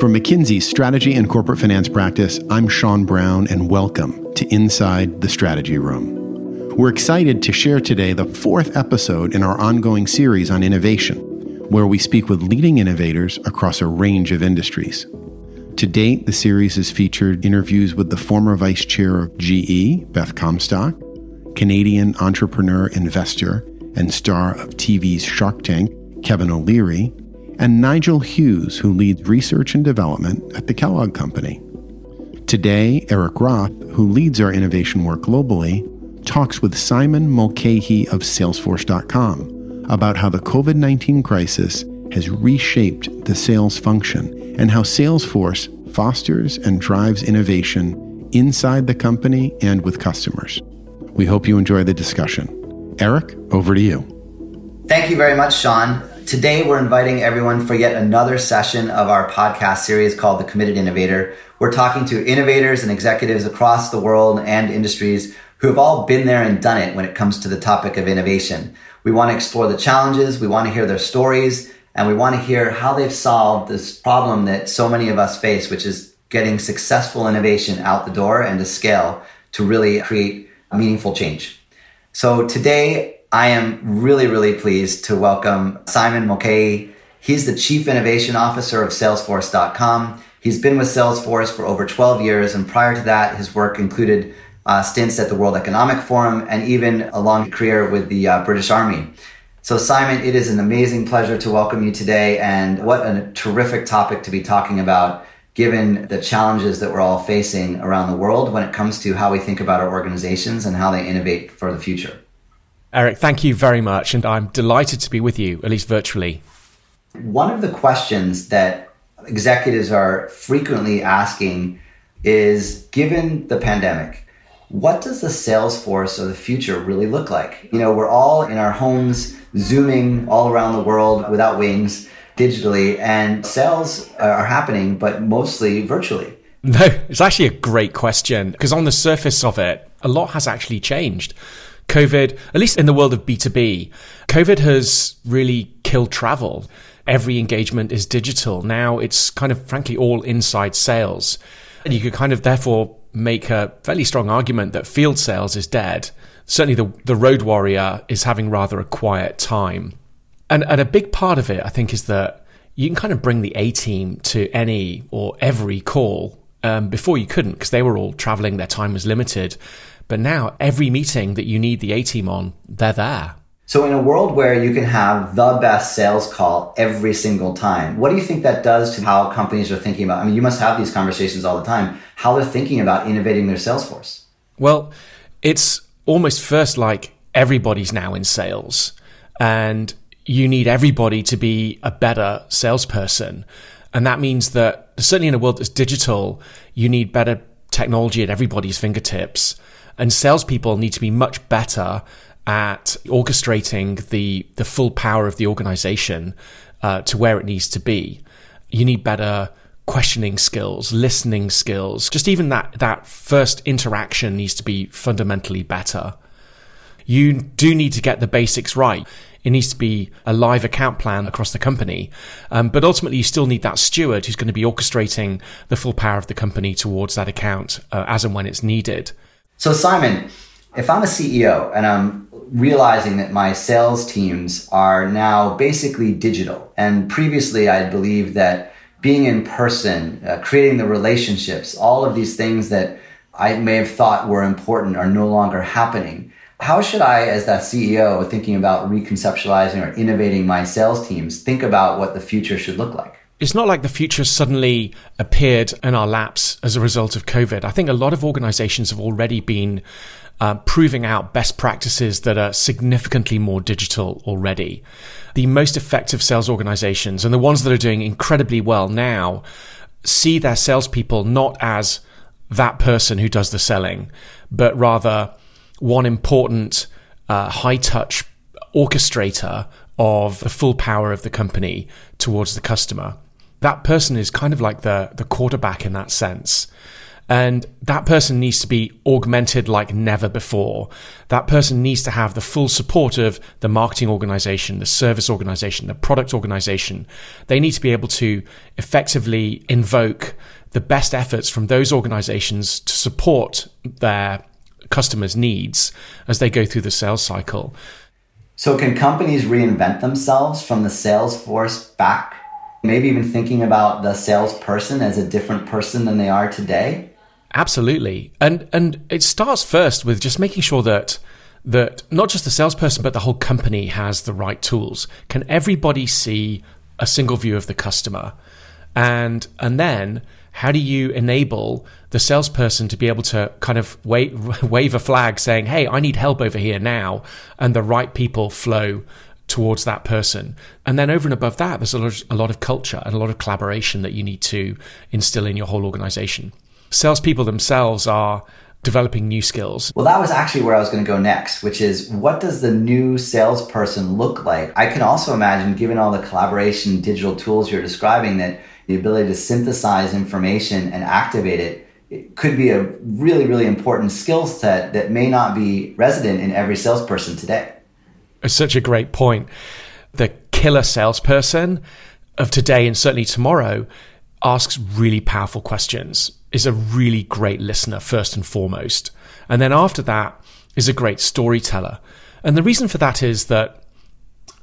From McKinsey's Strategy and Corporate Finance Practice, I'm Sean Brown, and welcome to Inside the Strategy Room. We're excited to share today the fourth episode in our ongoing series on innovation, where we speak with leading innovators across a range of industries. To date, the series has featured interviews with the former vice chair of GE, Beth Comstock, Canadian entrepreneur, investor, and star of TV's Shark Tank, Kevin O'Leary, and Nigel Hughes, who leads research and development at the Kellogg Company. Today, Erik Roth, who leads our innovation work globally, talks with Simon Mulcahy of Salesforce.com about how the COVID 19 crisis has reshaped the sales function and how Salesforce fosters and drives innovation inside the company and with customers. We hope you enjoy the discussion. Erik, over to you. Thank you very much, Sean. Today, we're inviting everyone for yet another session of our podcast series called The Committed Innovator. We're talking to innovators and executives across the world and industries who have all been there and done it when it comes to the topic of innovation. We want to explore the challenges, we want to hear their stories, and we want to hear how they've solved this problem that so many of us face, which is getting successful innovation out the door and to scale to really create a meaningful change. So today, I am really, really pleased to welcome Simon Mulcahy. He's the Chief Innovation Officer of Salesforce.com. He's been with Salesforce for over 12 years, and prior to that, his work included uh, stints at the World Economic Forum and even a long career with the uh, British Army. So, Simon, it is an amazing pleasure to welcome you today, and what a terrific topic to be talking about given the challenges that we're all facing around the world when it comes to how we think about our organizations and how they innovate for the future. Erik, thank you very much. And I'm delighted to be with you, at least virtually. One of the questions that executives are frequently asking is given the pandemic, what does the sales force of the future really look like? You know, we're all in our homes, zooming all around the world without wings digitally, and sales are happening, but mostly virtually. No, it's actually a great question because on the surface of it, a lot has actually changed. COVID, at least in the world of B2B, COVID has really killed travel. Every engagement is digital. Now it's kind of frankly all inside sales. And you could kind of therefore make a fairly strong argument that field sales is dead. Certainly the, the road warrior is having rather a quiet time. And, and a big part of it, I think, is that you can kind of bring the A team to any or every call. Um, before you couldn't because they were all traveling, their time was limited. But now every meeting that you need the A team on, they're there. So in a world where you can have the best sales call every single time, what do you think that does to how companies are thinking about? I mean, you must have these conversations all the time. How they're thinking about innovating their sales force? Well, it's almost first like everybody's now in sales and you need everybody to be a better salesperson. And that means that certainly in a world that's digital, you need better technology at everybody's fingertips. And salespeople need to be much better at orchestrating the the full power of the organization uh, to where it needs to be. You need better questioning skills, listening skills. Just even that that first interaction needs to be fundamentally better. You do need to get the basics right. It needs to be a live account plan across the company. Um, but ultimately, you still need that steward who's going to be orchestrating the full power of the company towards that account uh, as and when it's needed. So, Simon, if I'm a CEO and I'm realizing that my sales teams are now basically digital, and previously I believed that being in person, uh, creating the relationships, all of these things that I may have thought were important are no longer happening. How should I, as that CEO, thinking about reconceptualizing or innovating my sales teams, think about what the future should look like? It's not like the future suddenly appeared in our laps as a result of COVID. I think a lot of organizations have already been uh, proving out best practices that are significantly more digital already. The most effective sales organizations and the ones that are doing incredibly well now see their salespeople not as that person who does the selling, but rather one important uh, high touch orchestrator of the full power of the company towards the customer that person is kind of like the the quarterback in that sense. And that person needs to be augmented like never before. That person needs to have the full support of the marketing organization, the service organization, the product organization. They need to be able to effectively invoke the best efforts from those organizations to support their customers' needs as they go through the sales cycle. So, can companies reinvent themselves from the sales force back? Maybe even thinking about the salesperson as a different person than they are today? Absolutely. And and it starts first with just making sure that that not just the salesperson but the whole company has the right tools. Can everybody see a single view of the customer? And and then how do you enable the salesperson to be able to kind of wave, wave a flag saying, "Hey, I need help over here now," and the right people flow towards that person. And then over and above that, there's a lot, of, a lot of culture and a lot of collaboration that you need to instill in your whole organization salespeople themselves are developing new skills. Well, that was actually where I was going to go next, which is what does the new salesperson look like? I can also imagine, given all the collaboration digital tools you're describing, that the ability to synthesize information and activate it, it could be a really, really important skill set that may not be resident in every salesperson today. It's such a great point. The killer salesperson of today and certainly tomorrow asks really powerful questions is a really great listener, first and foremost. And then after that is a great storyteller. And the reason for that is that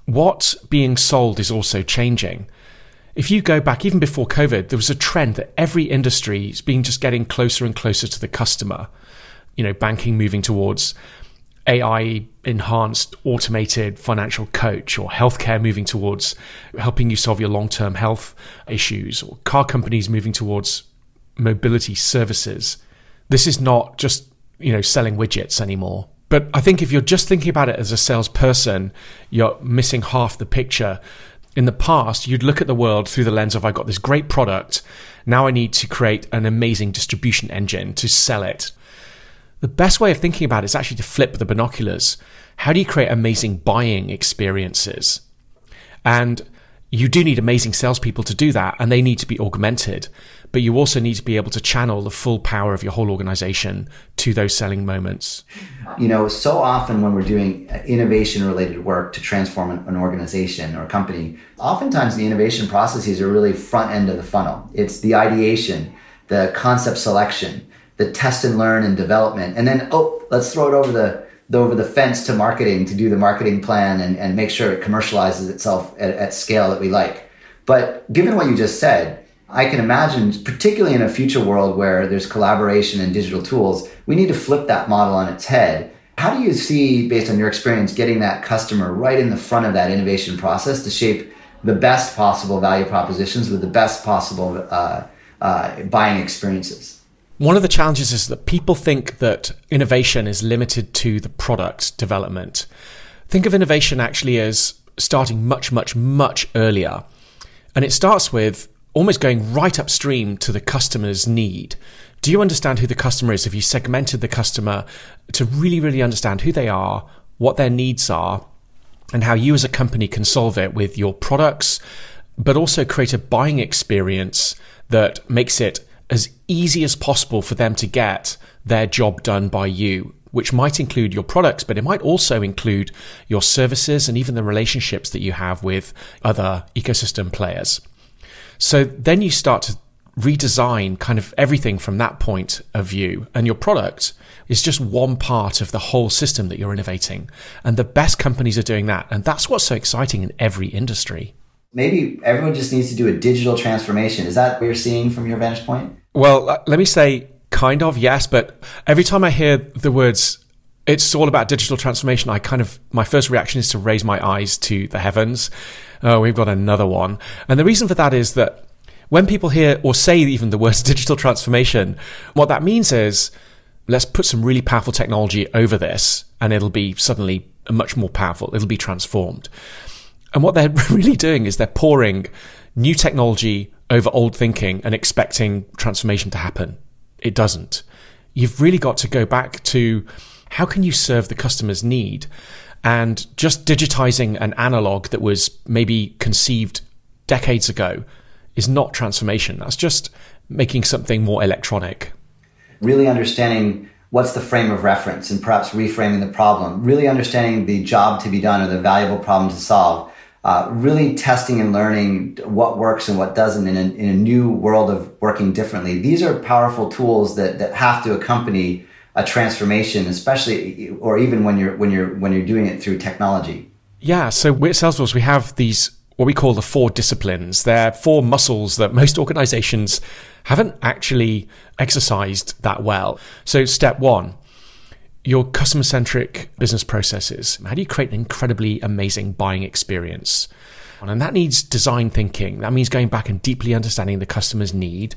what's being sold is also changing. If you go back even before COVID, there was a trend that every industry is being just getting closer and closer to the customer. You know, banking moving towards AI enhanced automated financial coach or healthcare moving towards helping you solve your long term health issues or car companies moving towards mobility services. This is not just, you know, selling widgets anymore. But I think if you're just thinking about it as a salesperson, you're missing half the picture. In the past, you'd look at the world through the lens of I got this great product. Now I need to create an amazing distribution engine to sell it. The best way of thinking about it is actually to flip the binoculars. How do you create amazing buying experiences? And you do need amazing salespeople to do that, and they need to be augmented but you also need to be able to channel the full power of your whole organization to those selling moments. You know, so often when we're doing uh, innovation related work to transform an organization or a company, oftentimes the innovation processes are really front end of the funnel. It's the ideation, the concept selection, the test and learn and development, and then, oh, let's throw it over the over the fence to marketing to do the marketing plan and, and make sure it commercializes itself at, at scale that we like. But given what you just said, I can imagine, particularly in a future world where there's collaboration and digital tools, we need to flip that model on its head. How do you see, based on your experience, getting that customer right in the front of that innovation process to shape the best possible value propositions with the best possible uh, uh, buying experiences? One of the challenges is that people think that innovation is limited to the product development. Think of innovation actually as starting much, much, much earlier. And it starts with almost going right upstream to the customer's need. Do you understand who the customer is? Have you segmented the customer to really, really understand who they are, what their needs are, and how you as a company can solve it with your products, but also create a buying experience that makes it as easy as possible for them to get their job done by you, which might include your products, but it might also include your services and even the relationships that you have with other ecosystem players. So then you start to redesign kind of everything from that point of view. And your product is just one part of the whole system that you're innovating. And the best companies are doing that. And that's what's so exciting in every industry. Maybe everyone just needs to do a digital transformation. Is that what you're seeing from your vantage point? Well, uh, let me say kind of, yes. But every time I hear the words, it's all about digital transformation, I kind of, my first reaction is to raise my eyes to the heavens oh, we've got another one. And the reason for that is that when people hear or say even the words digital transformation, what that means is let's put some really powerful technology over this and it'll be suddenly much more powerful. It'll be transformed. And what they're really doing is they're pouring new technology over old thinking and expecting transformation to happen. It doesn't. You've really got to go back to how can you serve the customer's need? And just digitizing an analog that was maybe conceived decades ago is not transformation. That's just making something more electronic. really understanding what's the frame of reference and perhaps reframing the problem, really understanding the job to be done or the valuable problem to solve, uh, really testing and learning what works and what doesn't in a, in a new world of working differently. These are powerful tools that, that have to accompany a transformation, especially or even when you're when you're when you're doing it through technology. Yeah, so at Salesforce we have these what we call the four disciplines. They're four muscles that most organizations haven't actually exercised that well. So, step one, your customer centric business processes. How do you create an incredibly amazing buying experience? And that needs design thinking. That means going back and deeply understanding the customer's need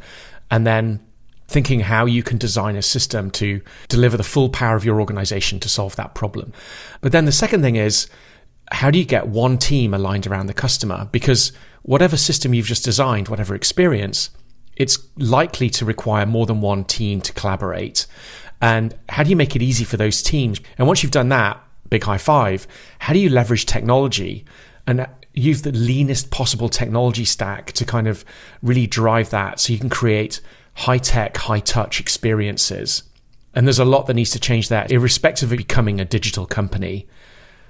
and then thinking how you can design a system to deliver the full power of your organization to solve that problem. But then the second thing is, how do you get one team aligned around the customer? Because whatever system you've just designed, whatever experience, it's likely to require more than one team to collaborate. And how do you make it easy for those teams? And once you've done that, big high five, how do you leverage technology and use the leanest possible technology stack to kind of really drive that so you can create high tech, high touch experiences? And there's a lot that needs to change there, irrespective of becoming a digital company.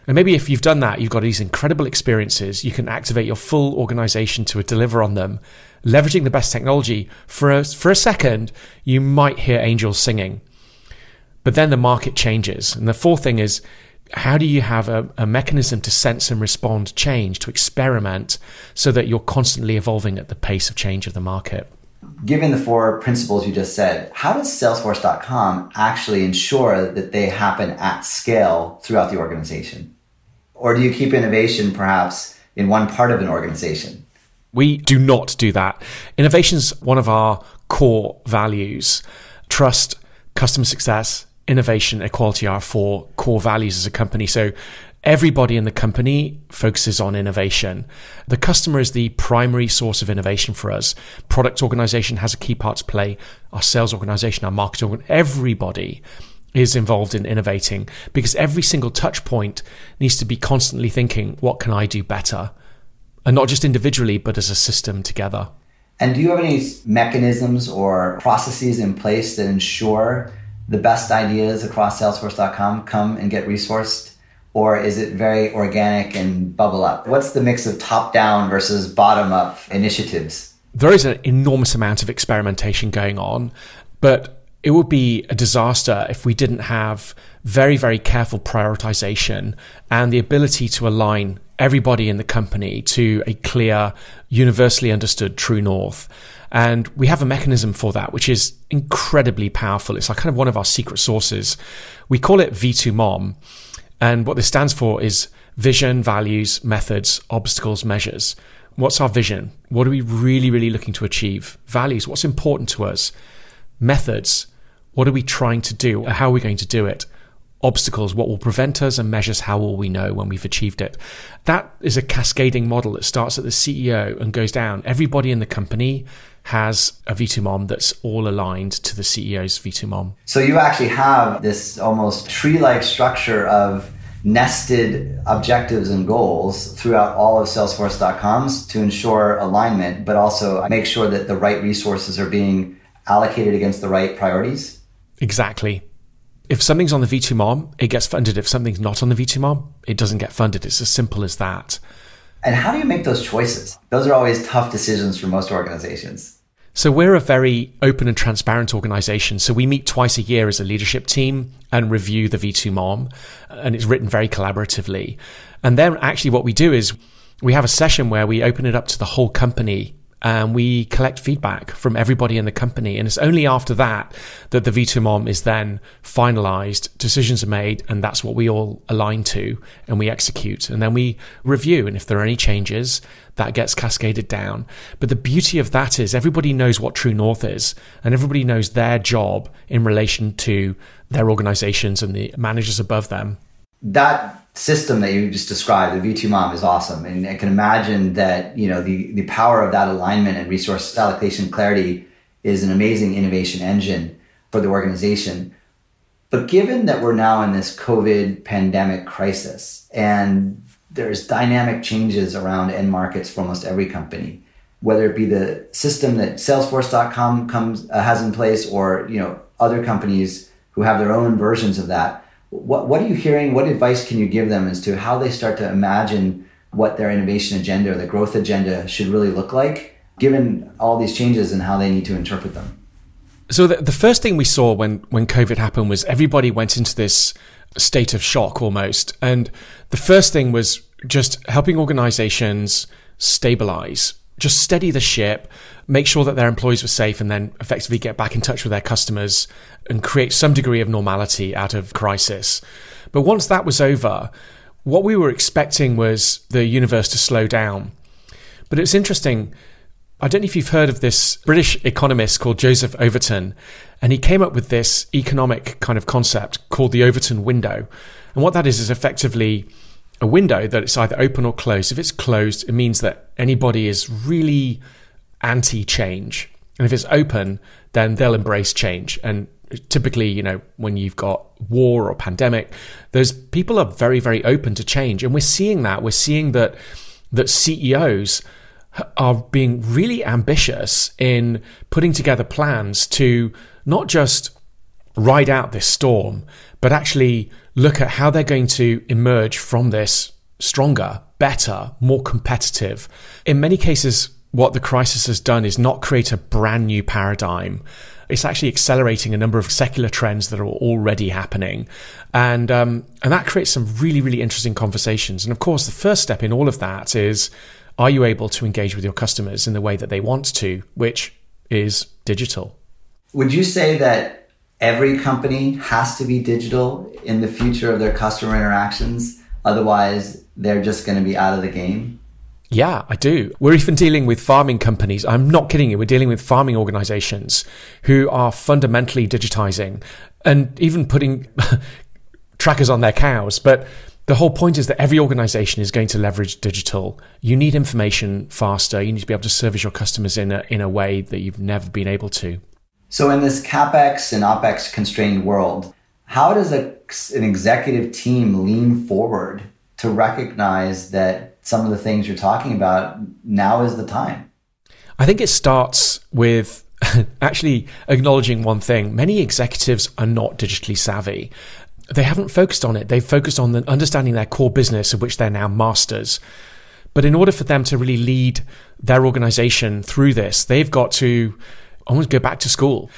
And maybe if you've done that, you've got these incredible experiences, you can activate your full organization to deliver on them, leveraging the best technology. For a, for a second, you might hear angels singing. But then the market changes. And the fourth thing is, how do you have a, a, mechanism to sense and respond change, to experiment, so that you're constantly evolving at the pace of change of the market? Given the four principles you just said, how does Salesforce.com actually ensure that they happen at scale throughout the organization? Or do you keep innovation perhaps in one part of an organization? We do not do that. Innovation is one of our core values. Trust, customer success, innovation, equality are four core values as a company. So everybody in the company focuses on innovation. The customer is the primary source of innovation for us. Product organization has a key part to play. Our sales organization, our marketing, everybody is involved in innovating because every single touch point needs to be constantly thinking, what can I do better? And not just individually, but as a system together. And do you have any mechanisms or processes in place that ensure the best ideas across Salesforce.com come and get resourced? Or is it very organic and bubble up? What's the mix of top down versus bottom up initiatives? There is an enormous amount of experimentation going on, but it would be a disaster if we didn't have very, very careful prioritization and the ability to align everybody in the company to a clear, universally understood true north. And we have a mechanism for that, which is incredibly powerful. It's like kind of one of our secret sources. We call it V2MOM. And what this stands for is vision, values, methods, obstacles, measures. What's our vision? What are we really, really looking to achieve? Values, what's important to us? Methods, what are we trying to do? How are we going to do it? Obstacles, what will prevent us, and measures, how will we know when we've achieved it? That is a cascading model that starts at the CEO and goes down. Everybody in the company has a V2MOM that's all aligned to the CEO's V2MOM. So you actually have this almost tree like structure of nested objectives and goals throughout all of Salesforce.coms to ensure alignment, but also make sure that the right resources are being allocated against the right priorities. Exactly. If something's on the V2MOM, it gets funded. If something's not on the V2MOM, it doesn't get funded. It's as simple as that. And how do you make those choices? Those are always tough decisions for most organizations. So we're a very open and transparent organization. So we meet twice a year as a leadership team and review the V2MOM and it's written very collaboratively. And then actually what we do is we have a session where we open it up to the whole company and we collect feedback from everybody in the company. And it's only after that that the V2MOM is then finalized, decisions are made, and that's what we all align to and we execute. And then we review. And if there are any changes, that gets cascaded down. But the beauty of that is everybody knows what True North is, and everybody knows their job in relation to their organizations and the managers above them. That system that you just described, the V2MOM, is awesome. And I can imagine that, you know, the, the power of that alignment and resource allocation clarity is an amazing innovation engine for the organization. But given that we're now in this COVID pandemic crisis and there's dynamic changes around end markets for almost every company, whether it be the system that Salesforce.com comes uh, has in place or you know other companies who have their own versions of that. What, what are you hearing? What advice can you give them as to how they start to imagine what their innovation agenda or the growth agenda should really look like, given all these changes and how they need to interpret them? So the, the first thing we saw when when COVID happened was everybody went into this state of shock almost, and the first thing was just helping organizations stabilize, just steady the ship, make sure that their employees were safe, and then effectively get back in touch with their customers and create some degree of normality out of crisis. But once that was over, what we were expecting was the universe to slow down. But it's interesting I don't know if you've heard of this British economist called Joseph Overton, and he came up with this economic kind of concept called the Overton window. And what that is is effectively a window that it's either open or closed. If it's closed, it means that anybody is really anti change. And if it's open, then they'll embrace change. And typically, you know, when you've got war or pandemic, those people are very, very open to change. And we're seeing that. We're seeing that that CEOs are being really ambitious in putting together plans to not just ride out this storm, but actually look at how they're going to emerge from this stronger, better, more competitive. In many cases, what the crisis has done is not create a brand new paradigm. It's actually accelerating a number of secular trends that are already happening, and um, and that creates some really really interesting conversations. And of course, the first step in all of that is are you able to engage with your customers in the way that they want to, which is digital? Would you say that every company has to be digital in the future of their customer interactions? Otherwise, they're just going to be out of the game? Yeah, I do. We're even dealing with farming companies. I'm not kidding you. We're dealing with farming organizations who are fundamentally digitizing and even putting trackers on their cows. But the whole point is that every organization is going to leverage digital. You need information faster. You need to be able to service your customers in a, in a way that you've never been able to. So, in this CapEx and OpEx constrained world, how does a, an executive team lean forward to recognize that some of the things you're talking about now is the time? I think it starts with actually acknowledging one thing. Many executives are not digitally savvy they haven't focused on it. They've focused on understanding their core business, of which they're now masters. But in order for them to really lead their organization through this, they've got to almost go back to school.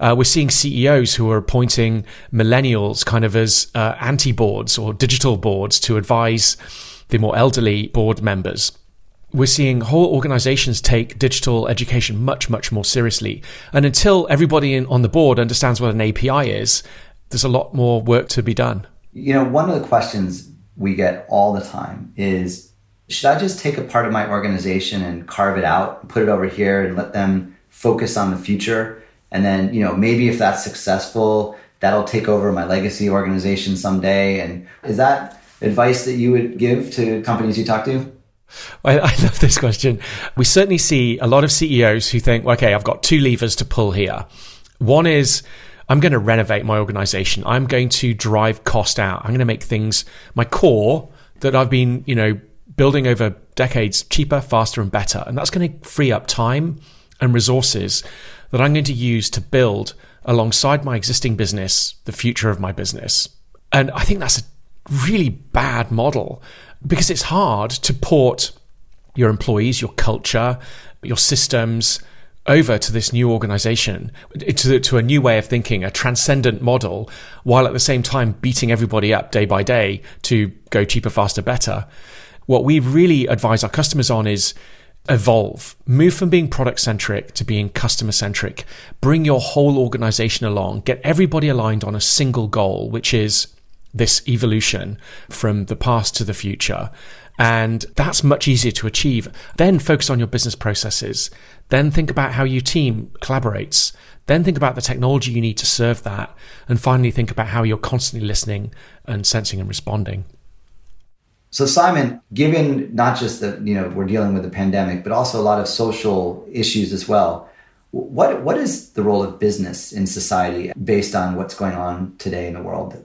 Uh, we're seeing CEOs who are appointing millennials kind of as uh, anti boards or digital boards to advise the more elderly board members. We're seeing whole organizations take digital education much, much more seriously. And until everybody in, on the board understands what an API is there's a lot more work to be done. You know, one of the questions we get all the time is should I just take a part of my organization and carve it out, put it over here and let them focus on the future? And then, you know, maybe if that's successful, that'll take over my legacy organization someday. And is that advice that you would give to companies you talk to? I, I, love this question. We certainly see a lot of CEOs who think, okay, I've got two levers to pull here. One is I'm going to renovate my organization. I'm going to drive cost out. I'm going to make things my core that I've been, you know, building over decades cheaper, faster, and better. And that's going to free up time and resources that I'm going to use to build alongside my existing business the future of my business. And I think that's a really bad model because it's hard to port your employees, your culture, your systems, over to this new organization, to, to a new way of thinking, a transcendent model, while at the same time beating everybody up day by day to go cheaper, faster, better. What we really advise our customers on is evolve, move from being product centric to being customer centric, bring your whole organization along, get everybody aligned on a single goal, which is this evolution from the past to the future. And that's much easier to achieve. Then focus on your business processes. Then think about how your team collaborates. Then think about the technology you need to serve that. And finally, think about how you're constantly listening and sensing and responding. So Simon, given not just that you know we're dealing with the pandemic, but also a lot of social issues as well, what what is the role of business in society based on what's going on today in the world?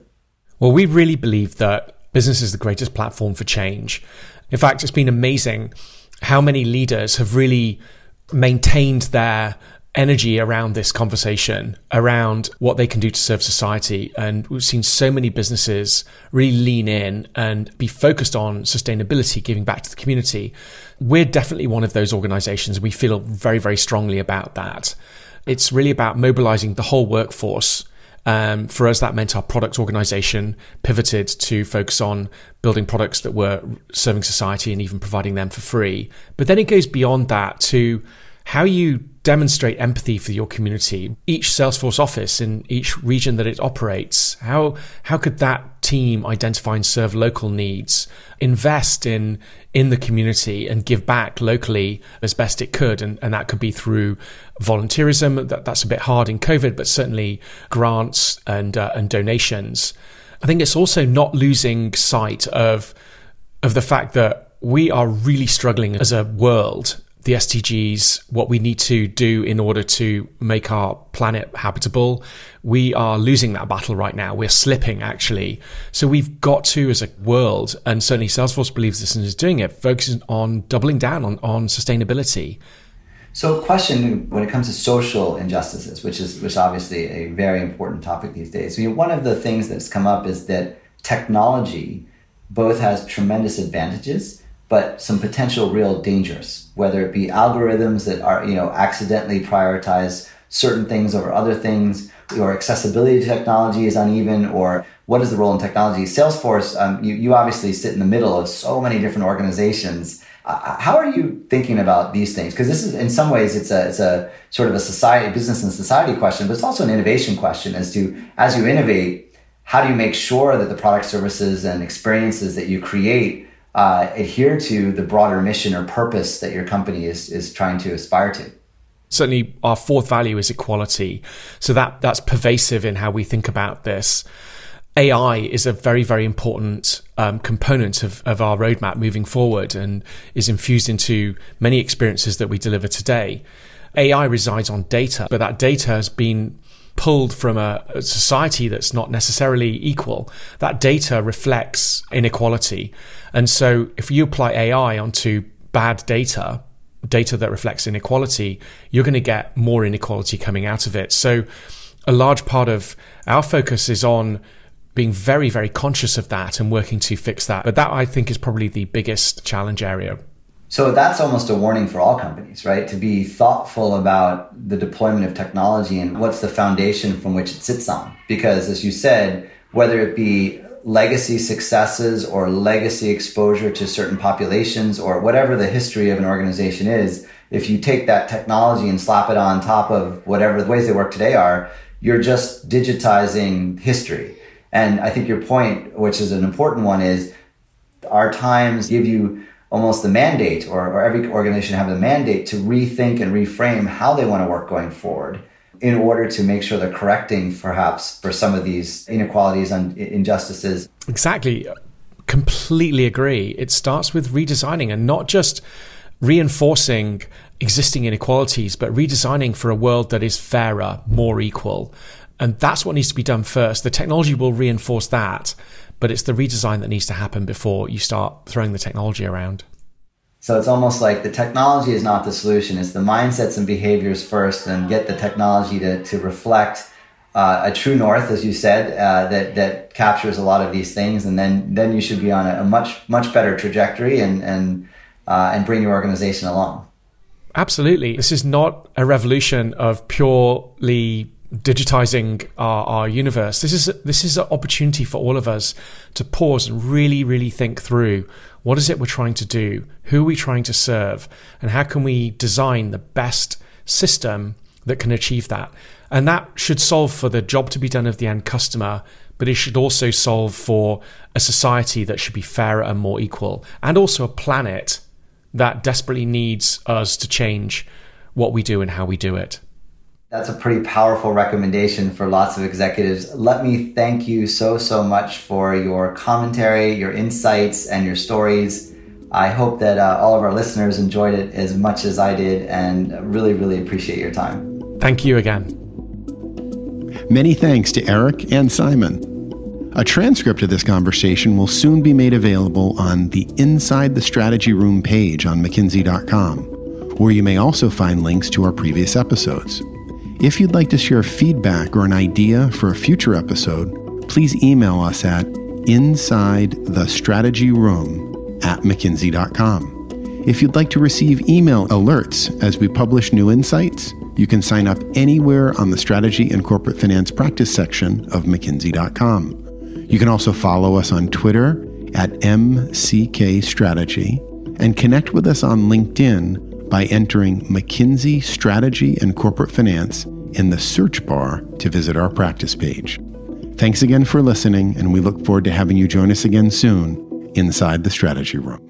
Well, we really believe that business is the greatest platform for change. In fact, it's been amazing how many leaders have really maintained their energy around this conversation, around what they can do to serve society. And we've seen so many businesses really lean in and be focused on sustainability, giving back to the community. We're definitely one of those organizations. We feel very, very strongly about that. It's really about mobilizing the whole workforce. Um, for us, that meant our product organization pivoted to focus on building products that were serving society and even providing them for free. But then it goes beyond that to how you demonstrate empathy for your community. Each Salesforce office in each region that it operates, how how could that team identify and serve local needs, invest in in the community and give back locally as best it could, and, and that could be through volunteerism. That, that's a bit hard in COVID, but certainly grants and uh, and donations. I think it's also not losing sight of of the fact that we are really struggling as a world the SDGs, what we need to do in order to make our planet habitable. We are losing that battle right now. We're slipping actually. So we've got to, as a world, and certainly Salesforce believes this and is doing it, focusing on doubling down on, on sustainability. So, question when it comes to social injustices, which is which obviously a very important topic these days. One of the things that's come up is that technology both has tremendous advantages but some potential real dangers, whether it be algorithms that are, you know, accidentally prioritize certain things over other things, or accessibility to technology is uneven, or what is the role in technology? Salesforce, um, you, you obviously sit in the middle of so many different organizations. Uh, how are you thinking about these things? Because this is, in some ways, it's a, it's a sort of a society, business and society question, but it's also an innovation question as to, as you innovate, how do you make sure that the product services and experiences that you create uh, adhere to the broader mission or purpose that your company is is trying to aspire to. Certainly our fourth value is equality. So that that's pervasive in how we think about this. AI is a very, very important um, component of, of our roadmap moving forward and is infused into many experiences that we deliver today. AI resides on data, but that data has been pulled from a, society that's not necessarily equal. That data reflects inequality. And so if you apply AI onto bad data, data that reflects inequality, you're going to get more inequality coming out of it. So a large part of our focus is on being very, very conscious of that and working to fix that. But that I think is probably the biggest challenge area. So that's almost a warning for all companies, right? To be thoughtful about the deployment of technology and what's the foundation from which it sits on. Because as you said, whether it be legacy successes or legacy exposure to certain populations or whatever the history of an organization is, if you take that technology and slap it on top of whatever the ways they work today are, you're just digitizing history. And I think your point, which is an important one, is our times give you almost the mandate, or, or every organization have a mandate to rethink and reframe how they want to work going forward in order to make sure they're correcting perhaps for some of these inequalities and injustices. Exactly. Completely agree. It starts with redesigning and not just reinforcing existing inequalities, but redesigning for a world that is fairer, more equal. And that's what needs to be done first. The technology will reinforce that but it's the redesign that needs to happen before you start throwing the technology around. So it's almost like the technology is not the solution. It's the mindsets and behaviors first, and get the technology to, to reflect uh, a true north, as you said, uh, that that captures a lot of these things, and then then you should be on a, a much much better trajectory and and uh, and bring your organization along. Absolutely, this is not a revolution of purely digitizing our, our universe. This is this is an opportunity for all of us to pause and really, really think through what is it we're trying to do, who are we trying to serve, and how can we design the best system that can achieve that. And that should solve for the job to be done of the end customer, but it should also solve for a society that should be fairer and more equal, and also a planet that desperately needs us to change what we do and how we do it. That's a pretty powerful recommendation for lots of executives. Let me thank you so, so much for your commentary, your insights, and your stories. I hope that uh, all of our listeners enjoyed it as much as I did and really, really appreciate your time. Thank you again. Many thanks to Erik and Simon. A transcript of this conversation will soon be made available on the Inside the Strategy Room page on McKinsey.com where you may also find links to our previous episodes. If you'd like to share feedback or an idea for a future episode, please email us at inside the strategy room at mckinsey.com. If you'd like to receive email alerts as we publish new insights, you can sign up anywhere on the Strategy and Corporate Finance Practice section of McKinsey.com. You can also follow us on Twitter at MCK Strategy and connect with us on LinkedIn by entering McKinsey Strategy and Corporate Finance in the search bar to visit our practice page. Thanks again for listening, and we look forward to having you join us again soon inside the Strategy Room.